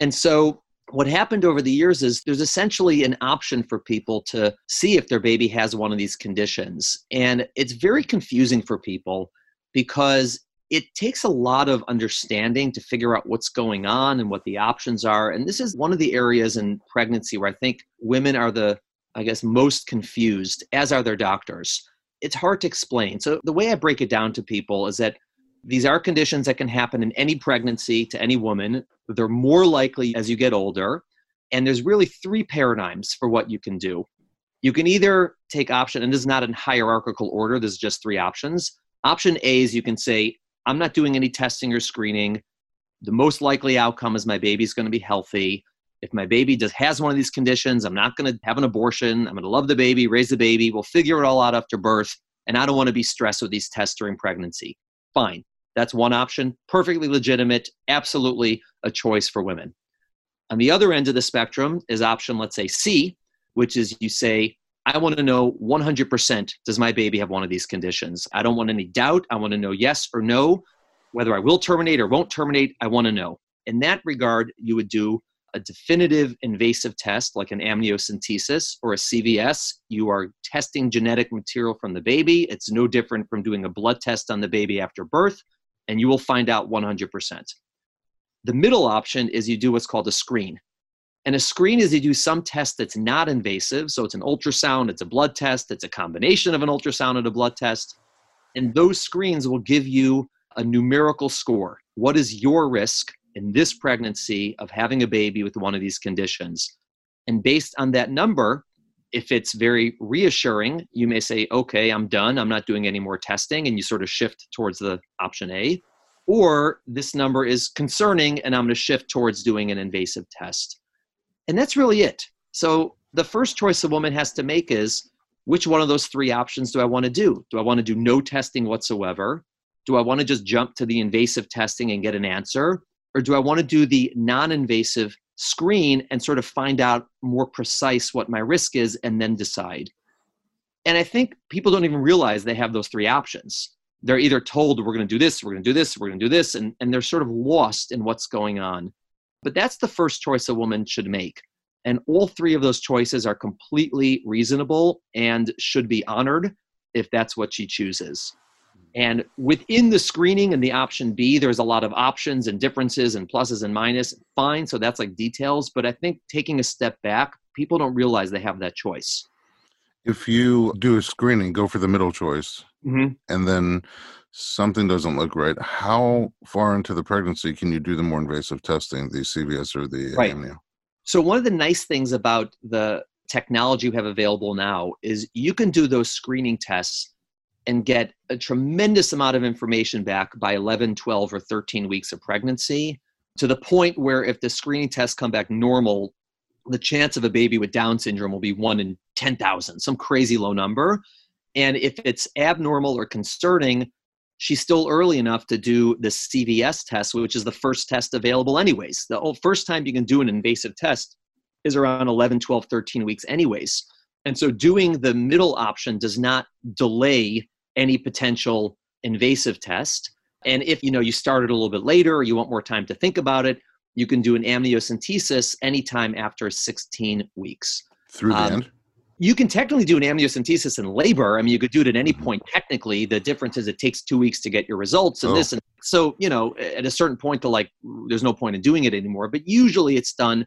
And so what happened over the years is there's essentially an option for people to see if their baby has one of these conditions. And it's very confusing for people because it takes a lot of understanding to figure out what's going on and what the options are. And this is one of the areas in pregnancy where I think women are the, I guess, most confused, as are their doctors. It's hard to explain. So, the way I break it down to people is that these are conditions that can happen in any pregnancy to any woman. They're more likely as you get older. And there's really three paradigms for what you can do. You can either take option, and this is not in hierarchical order, there's just three options. Option A is you can say, I'm not doing any testing or screening. The most likely outcome is my baby's going to be healthy. If my baby does has one of these conditions, I'm not going to have an abortion. I'm going to love the baby, raise the baby. We'll figure it all out after birth. And I don't want to be stressed with these tests during pregnancy. Fine. That's one option. Perfectly legitimate. Absolutely a choice for women. On the other end of the spectrum is option, let's say C, which is you say, I want to know 100% does my baby have one of these conditions? I don't want any doubt. I want to know yes or no. Whether I will terminate or won't terminate, I want to know. In that regard, you would do a definitive invasive test like an amniocentesis or a CVS. You are testing genetic material from the baby. It's no different from doing a blood test on the baby after birth, and you will find out 100%. The middle option is you do what's called a screen. And a screen is you do some test that's not invasive. So it's an ultrasound, it's a blood test, it's a combination of an ultrasound and a blood test. And those screens will give you a numerical score. What is your risk in this pregnancy of having a baby with one of these conditions? And based on that number, if it's very reassuring, you may say, okay, I'm done. I'm not doing any more testing. And you sort of shift towards the option A. Or this number is concerning and I'm going to shift towards doing an invasive test. And that's really it. So the first choice a woman has to make is which one of those three options do I want to do? Do I want to do no testing whatsoever? Do I want to just jump to the invasive testing and get an answer? Or do I want to do the non invasive screen and sort of find out more precise what my risk is and then decide? And I think people don't even realize they have those three options. They're either told, we're going to do this, we're going to do this, we're going to do this, and, and they're sort of lost in what's going on. But that's the first choice a woman should make. And all three of those choices are completely reasonable and should be honored if that's what she chooses. And within the screening and the option B, there's a lot of options and differences and pluses and minus. Fine, so that's like details. But I think taking a step back, people don't realize they have that choice.
If you do a screening, go for the middle choice, mm-hmm. and then something doesn't look right, how far into the pregnancy can you do the more invasive testing, the CVS or the right. amnio?
So one of the nice things about the technology we have available now is you can do those screening tests and get a tremendous amount of information back by 11, 12, or 13 weeks of pregnancy to the point where if the screening tests come back normal, the chance of a baby with Down syndrome will be one in 10,000, some crazy low number. And if it's abnormal or concerning, she's still early enough to do the CVS test, which is the first test available, anyways. The first time you can do an invasive test is around 11, 12, 13 weeks, anyways. And so doing the middle option does not delay any potential invasive test. And if you know you started a little bit later or you want more time to think about it, you can do an amniocentesis anytime after 16 weeks.
Through the um, end?
You can technically do an amniocentesis in labor. I mean, you could do it at any mm-hmm. point technically. The difference is it takes two weeks to get your results and oh. this. And so, you know, at a certain point, to like, there's no point in doing it anymore. But usually it's done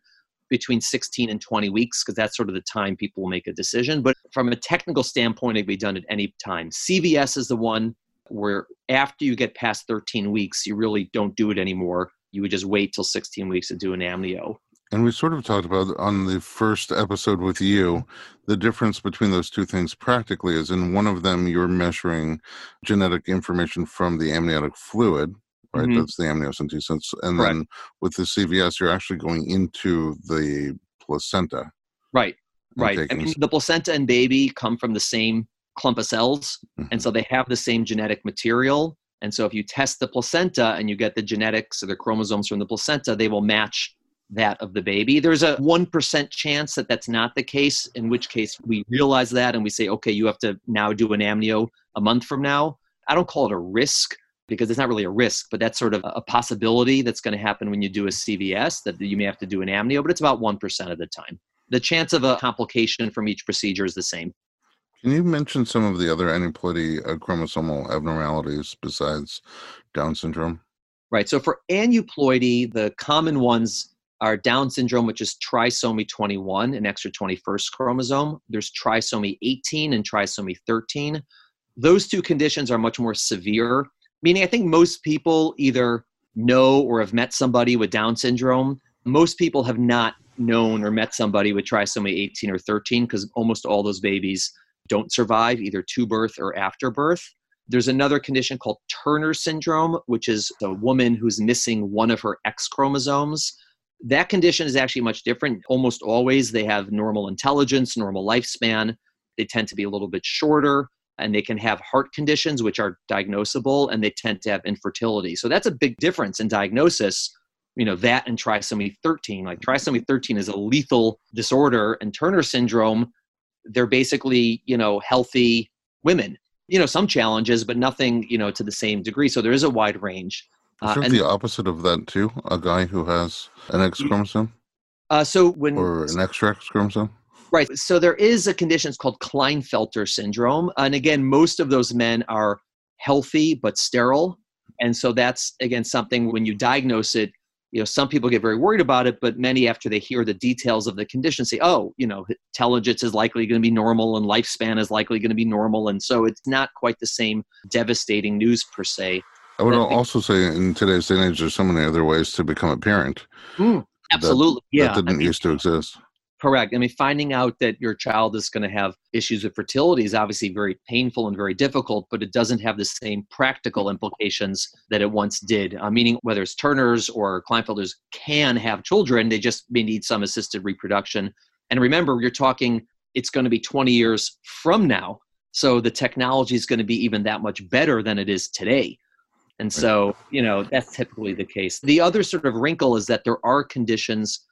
between 16 and 20 weeks because that's sort of the time people will make a decision. But from a technical standpoint, it can be done at any time. CVS is the one where after you get past 13 weeks, you really don't do it anymore. You would just wait till 16 weeks to do an amnio.
And we sort of talked about on the first episode with you the difference between those two things practically is in one of them you're measuring genetic information from the amniotic fluid, right? Mm-hmm. That's the amniocentesis. And Correct. then with the CVS, you're actually going into the placenta.
Right, right. I mean, the placenta and baby come from the same clump of cells, mm-hmm. and so they have the same genetic material. And so if you test the placenta and you get the genetics or the chromosomes from the placenta, they will match that of the baby. There's a 1% chance that that's not the case, in which case we realize that and we say, okay, you have to now do an amnio a month from now. I don't call it a risk because it's not really a risk, but that's sort of a possibility that's going to happen when you do a CVS that you may have to do an amnio, but it's about 1% of the time. The chance of a complication from each procedure is the same.
Can you mention some of the other aneuploidy uh, chromosomal abnormalities besides Down syndrome?
Right. So for aneuploidy, the common ones are Down syndrome, which is trisomy 21, an extra 21st chromosome. There's trisomy 18 and trisomy 13. Those two conditions are much more severe, meaning I think most people either know or have met somebody with Down syndrome. Most people have not known or met somebody with trisomy 18 or 13 because almost all those babies don't survive either to birth or after birth. There's another condition called Turner syndrome, which is a woman who's missing one of her X chromosomes. That condition is actually much different. Almost always they have normal intelligence, normal lifespan. They tend to be a little bit shorter and they can have heart conditions which are diagnosable and they tend to have infertility. So that's a big difference in diagnosis. You know, that and trisomy 13. Like trisomy 13 is a lethal disorder and Turner syndrome, they're basically, you know, healthy women. You know, some challenges, but nothing, you know, to the same degree. So there is a wide range.
Is there uh, the opposite of that too? A guy who has an X chromosome?
Uh, so when
or an extra X chromosome?
Right. So there is a condition called Klinefelter syndrome, and again, most of those men are healthy but sterile, and so that's again something when you diagnose it. You know, some people get very worried about it, but many, after they hear the details of the condition, say, "Oh, you know, intelligence is likely going to be normal, and lifespan is likely going to be normal," and so it's not quite the same devastating news per se
I would also say in today's day and age, there's so many other ways to become a parent.
Mm, absolutely. That, yeah.
That didn't I mean, used to exist.
Correct. I mean, finding out that your child is going to have issues with fertility is obviously very painful and very difficult, but it doesn't have the same practical implications that it once did. Uh, meaning, whether it's Turner's or Klinefelters can have children, they just may need some assisted reproduction. And remember, you're talking, it's going to be 20 years from now. So the technology is going to be even that much better than it is today. And so, you know, that's typically the case. The other sort of wrinkle is that there are conditions,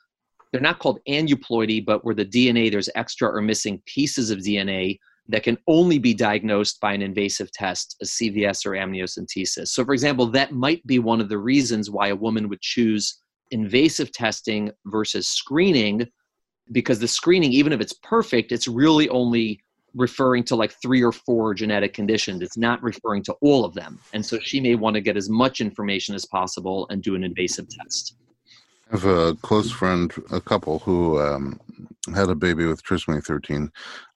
they're not called aneuploidy, but where the DNA, there's extra or missing pieces of DNA that can only be diagnosed by an invasive test, a CVS or amniocentesis. So, for example, that might be one of the reasons why a woman would choose invasive testing versus screening, because the screening, even if it's perfect, it's really only referring to like three or four genetic conditions. It's not referring to all of them. And so she may want to get as much information as possible and do an invasive test.
I have a close friend, a couple who um, had a baby with trisomy 13.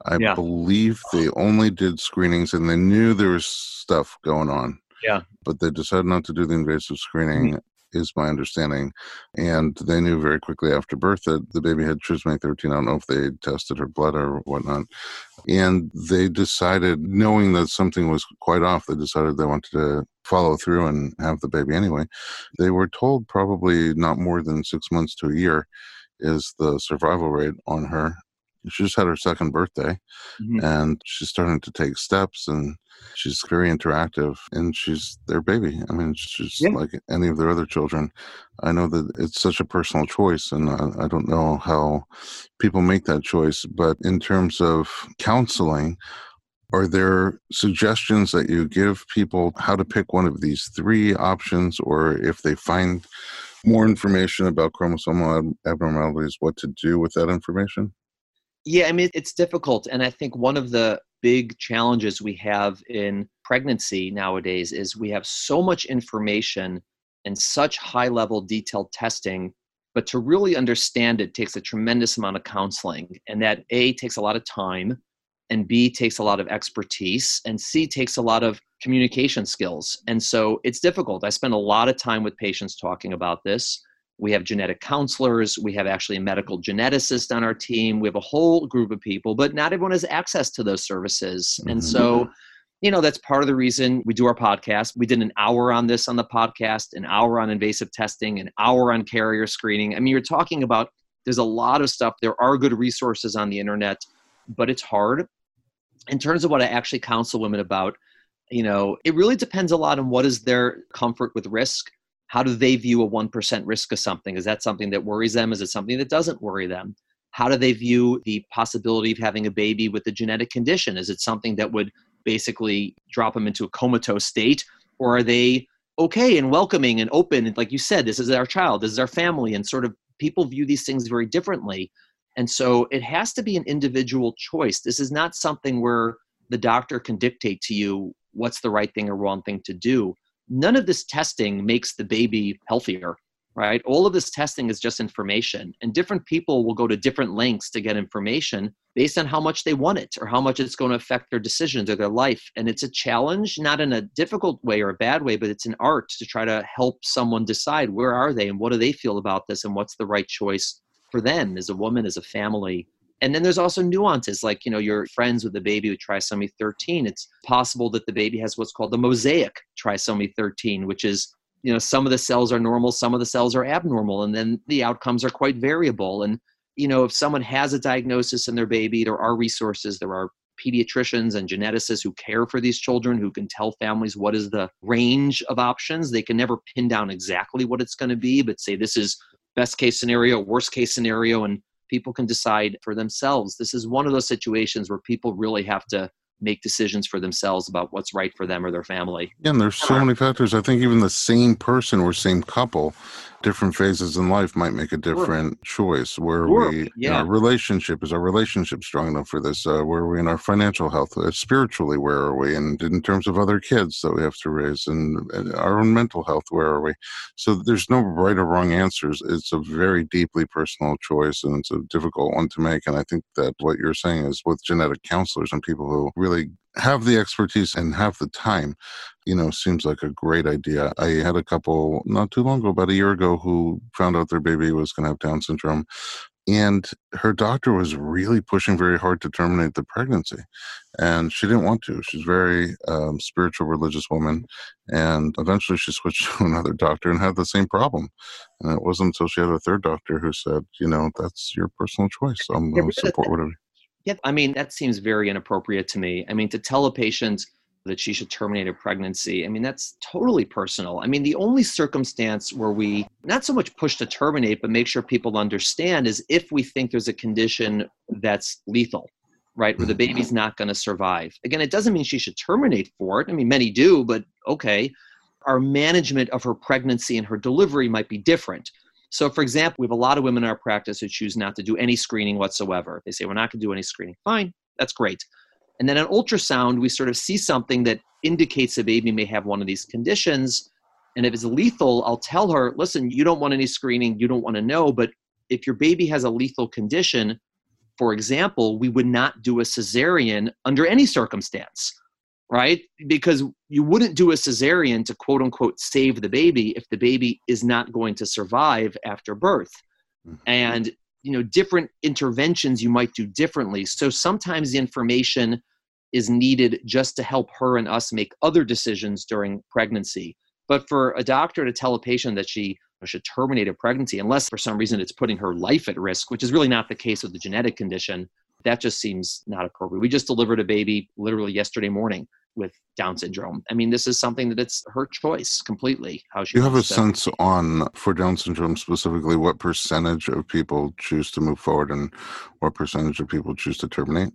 I yeah. believe they only did screenings and they knew there was stuff going on.
Yeah.
But they decided not to do the invasive screening. Is my understanding. And they knew very quickly after birth that the baby had trisomy 13. I don't know if they tested her blood or whatnot. And they decided, knowing that something was quite off, they decided they wanted to follow through and have the baby anyway. They were told probably not more than six months to a year is the survival rate on her. She just had her second birthday mm-hmm. and she's starting to take steps and she's very interactive and she's their baby. I mean, she's yeah. like any of their other children. I know that it's such a personal choice, and I, I don't know how people make that choice. But in terms of counseling, are there suggestions that you give people how to pick one of these three options, or if they find more information about chromosomal abnormalities, what to do with that information?
Yeah, I mean, it's difficult. And I think one of the big challenges we have in pregnancy nowadays is we have so much information and such high level detailed testing But to really understand it takes a tremendous amount of counseling. And that A takes a lot of time, and B takes a lot of expertise, and C takes a lot of communication skills. And so it's difficult. I spend a lot of time with patients talking about this. We have genetic counselors. We have actually a medical geneticist on our team. We have a whole group of people, but not everyone has access to those services. Mm-hmm. And so you know that's part of the reason we do our podcast we did an hour on this on the podcast an hour on invasive testing an hour on carrier screening i mean you're talking about there's a lot of stuff there are good resources on the internet but it's hard in terms of what i actually counsel women about you know it really depends a lot on what is their comfort with risk how do they view a 1% risk of something? Is that something that worries them? Is it something that doesn't worry them? How do they view the possibility of having a baby with a genetic condition? Is it something that would basically drop them into a comatose state or are they okay and welcoming and open? And like you said this is our child this is our family and sort of people view these things very differently. And so it has to be an individual choice. This is not something where the doctor can dictate to you what's the right thing or wrong thing to do none of this testing makes the baby healthier right all of this testing is just information and different people will go to different lengths to get information based on how much they want it or how much it's going to affect their decisions or their life. And it's a challenge, not in a difficult way or a bad way, but it's an art to try to help someone decide where are they and what do they feel about this and what's the right choice for them as a woman, as a family. And then there's also nuances like, you know, you're friends with a baby with trisomy 13. It's possible that the baby has what's called the mosaic trisomy 13, which is, you know, some of the cells are normal, some of the cells are abnormal, and then the outcomes are quite variable. And you know, if someone has a diagnosis in their baby, there are resources, there are pediatricians and geneticists who care for these children who can tell families what is the range of options. They can never pin down exactly what it's going to be, but say this is best case scenario, worst case scenario, and people can decide for themselves. This is one of those situations where people really have to make decisions for themselves about what's right for them or their family.
Yeah, and there's so many factors. I think even the same person or same couple different phases in life might make a different sure. choice. Where sure. we, yeah. our relationship is our relationship strong enough for this? Uh, where are we in our financial health? Uh, spiritually, where are we? And in terms of other kids that we have to raise, and, and our own mental health, where are we? So there's no right or wrong answers. It's a very deeply personal choice, and it's a difficult one to make. And I think that what you're saying is with genetic counselors and people who really have the expertise and have the time, you know, seems like a great idea. I had a couple not too long ago, about a year ago, who found out their baby was going to have Down syndrome. And her doctor was really pushing very hard to terminate the pregnancy. And she didn't want to. She's a very um, spiritual, religious woman. And eventually she switched *laughs* to another doctor and had the same problem. And it wasn't until she had a third doctor who said, you know, that's your personal choice. I'm going to support whatever.
Yeah, I mean, that seems very inappropriate to me. I mean, to tell a patient that she should terminate a pregnancy, I mean, that's totally personal. I mean, the only circumstance where we not so much push to terminate, but make sure people understand is if we think there's a condition that's lethal, right, where the mm-hmm. baby's not going to survive. Again, it doesn't mean she should terminate for it. I mean, many do, but okay. Our management of her pregnancy and her delivery might be different. So, for example, we have a lot of women in our practice who choose not to do any screening whatsoever. They say, We're not going to do any screening. Fine, that's great. And then on ultrasound, we sort of see something that indicates a baby may have one of these conditions. And if it's lethal, I'll tell her, Listen, you don't want any screening, you don't want to know. But if your baby has a lethal condition, for example, we would not do a cesarean under any circumstance right? Because you wouldn't do a cesarean to quote unquote save the baby if the baby is not going to survive after birth. Mm-hmm. And you know, different interventions you might do differently. So sometimes the information is needed just to help her and us make other decisions during pregnancy. But for a doctor to tell a patient that she should terminate a pregnancy, unless for some reason it's putting her life at risk, which is really not the case with the genetic condition, that just seems not appropriate. We just delivered a baby literally yesterday morning with Down syndrome. I mean, this is something that it's her choice completely. How she
you have a
to.
sense on for Down syndrome specifically what percentage of people choose to move forward and what percentage of people choose to terminate?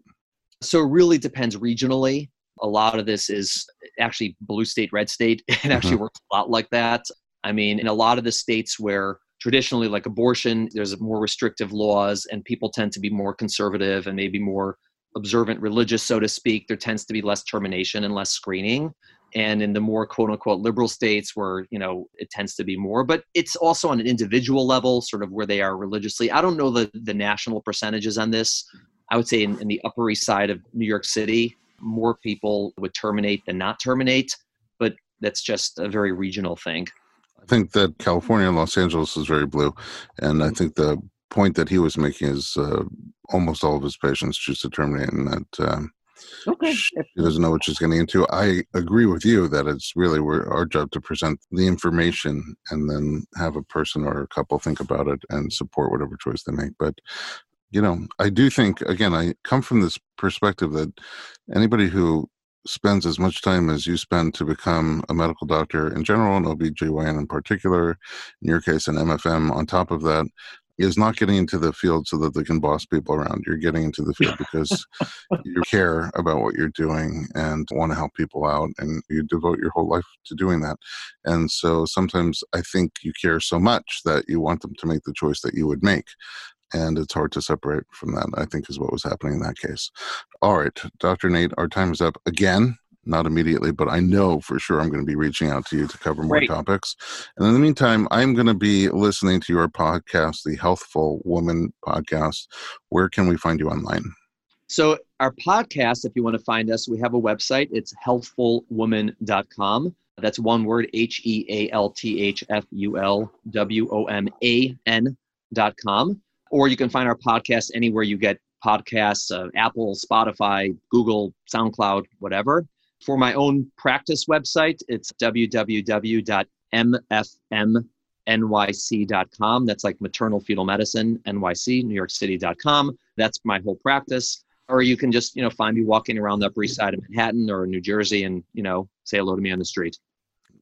So it really depends regionally. A lot of this is actually blue state, red state. *laughs* It actually mm-hmm. works a lot like that. I mean, in a lot of the states where traditionally like abortion there's more restrictive laws and people tend to be more conservative and maybe more observant religious, so to speak, there tends to be less termination and less screening. and in the more quote unquote liberal states where you know it tends to be more but it's also on an individual level sort of where they are religiously. I don't know the, the national percentages on this. I would say in, in the upper east side of new york city more people would terminate than not terminate but that's just a very regional thing.
I think that california and los angeles is very blue and i think the point that he was making is uh, almost all of his patients choose to terminate and that um, Okay. She doesn't know what she's getting into. I agree with you that it's really our job to present the information and then have a person or a couple think about it and support whatever choice they make. But you know, I do think again, I come from this perspective that anybody who spends as much time as you spend to become a medical doctor in general and OBGYN in particular, in your case, an MFM on top of that, is not getting into the field so that they can boss people around. You're getting into the field because *laughs* you care about what you're doing and want to help people out, and you devote your whole life to doing that. And so sometimes I think you care so much that you want them to make the choice that you would make. And it's hard to separate from that, I think, is what was happening in that case. All right, Dr. Nate, our time is up again not immediately, but I know for sure I'm going to be reaching out to you to cover more topics. And in the meantime, I'm going to be listening to your podcast, the Healthful Woman podcast. Where can we find you online?
So, our podcast, if you want to find us, we have a website. It's healthfulwoman.com. That's one word H E A L T H F U L W O M A N.com. Or you can find our podcast anywhere you get podcasts uh, Apple, Spotify, Google, SoundCloud, whatever. For my own practice website, it's www.mfmnyc.com. That's like maternal fetal medicine, NYC, New York City.com. That's my whole practice. Or you can just, you know, find me walking around the Upper East Side of Manhattan or New Jersey and, you know, say hello to me on the street.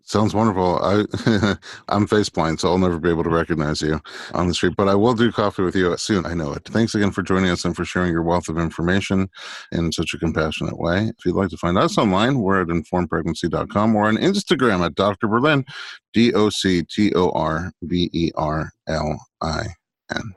Sounds wonderful. I *laughs* I'm face blind, so I'll never be able to recognize you on the street. But I will do coffee with you soon. I know it. Thanks again for joining us and for sharing your wealth of information in such a compassionate way. If you'd like to find us online, we're at informedpregnancy.com or on Instagram at Dr. Berlin, D O C T O R B E R L I N.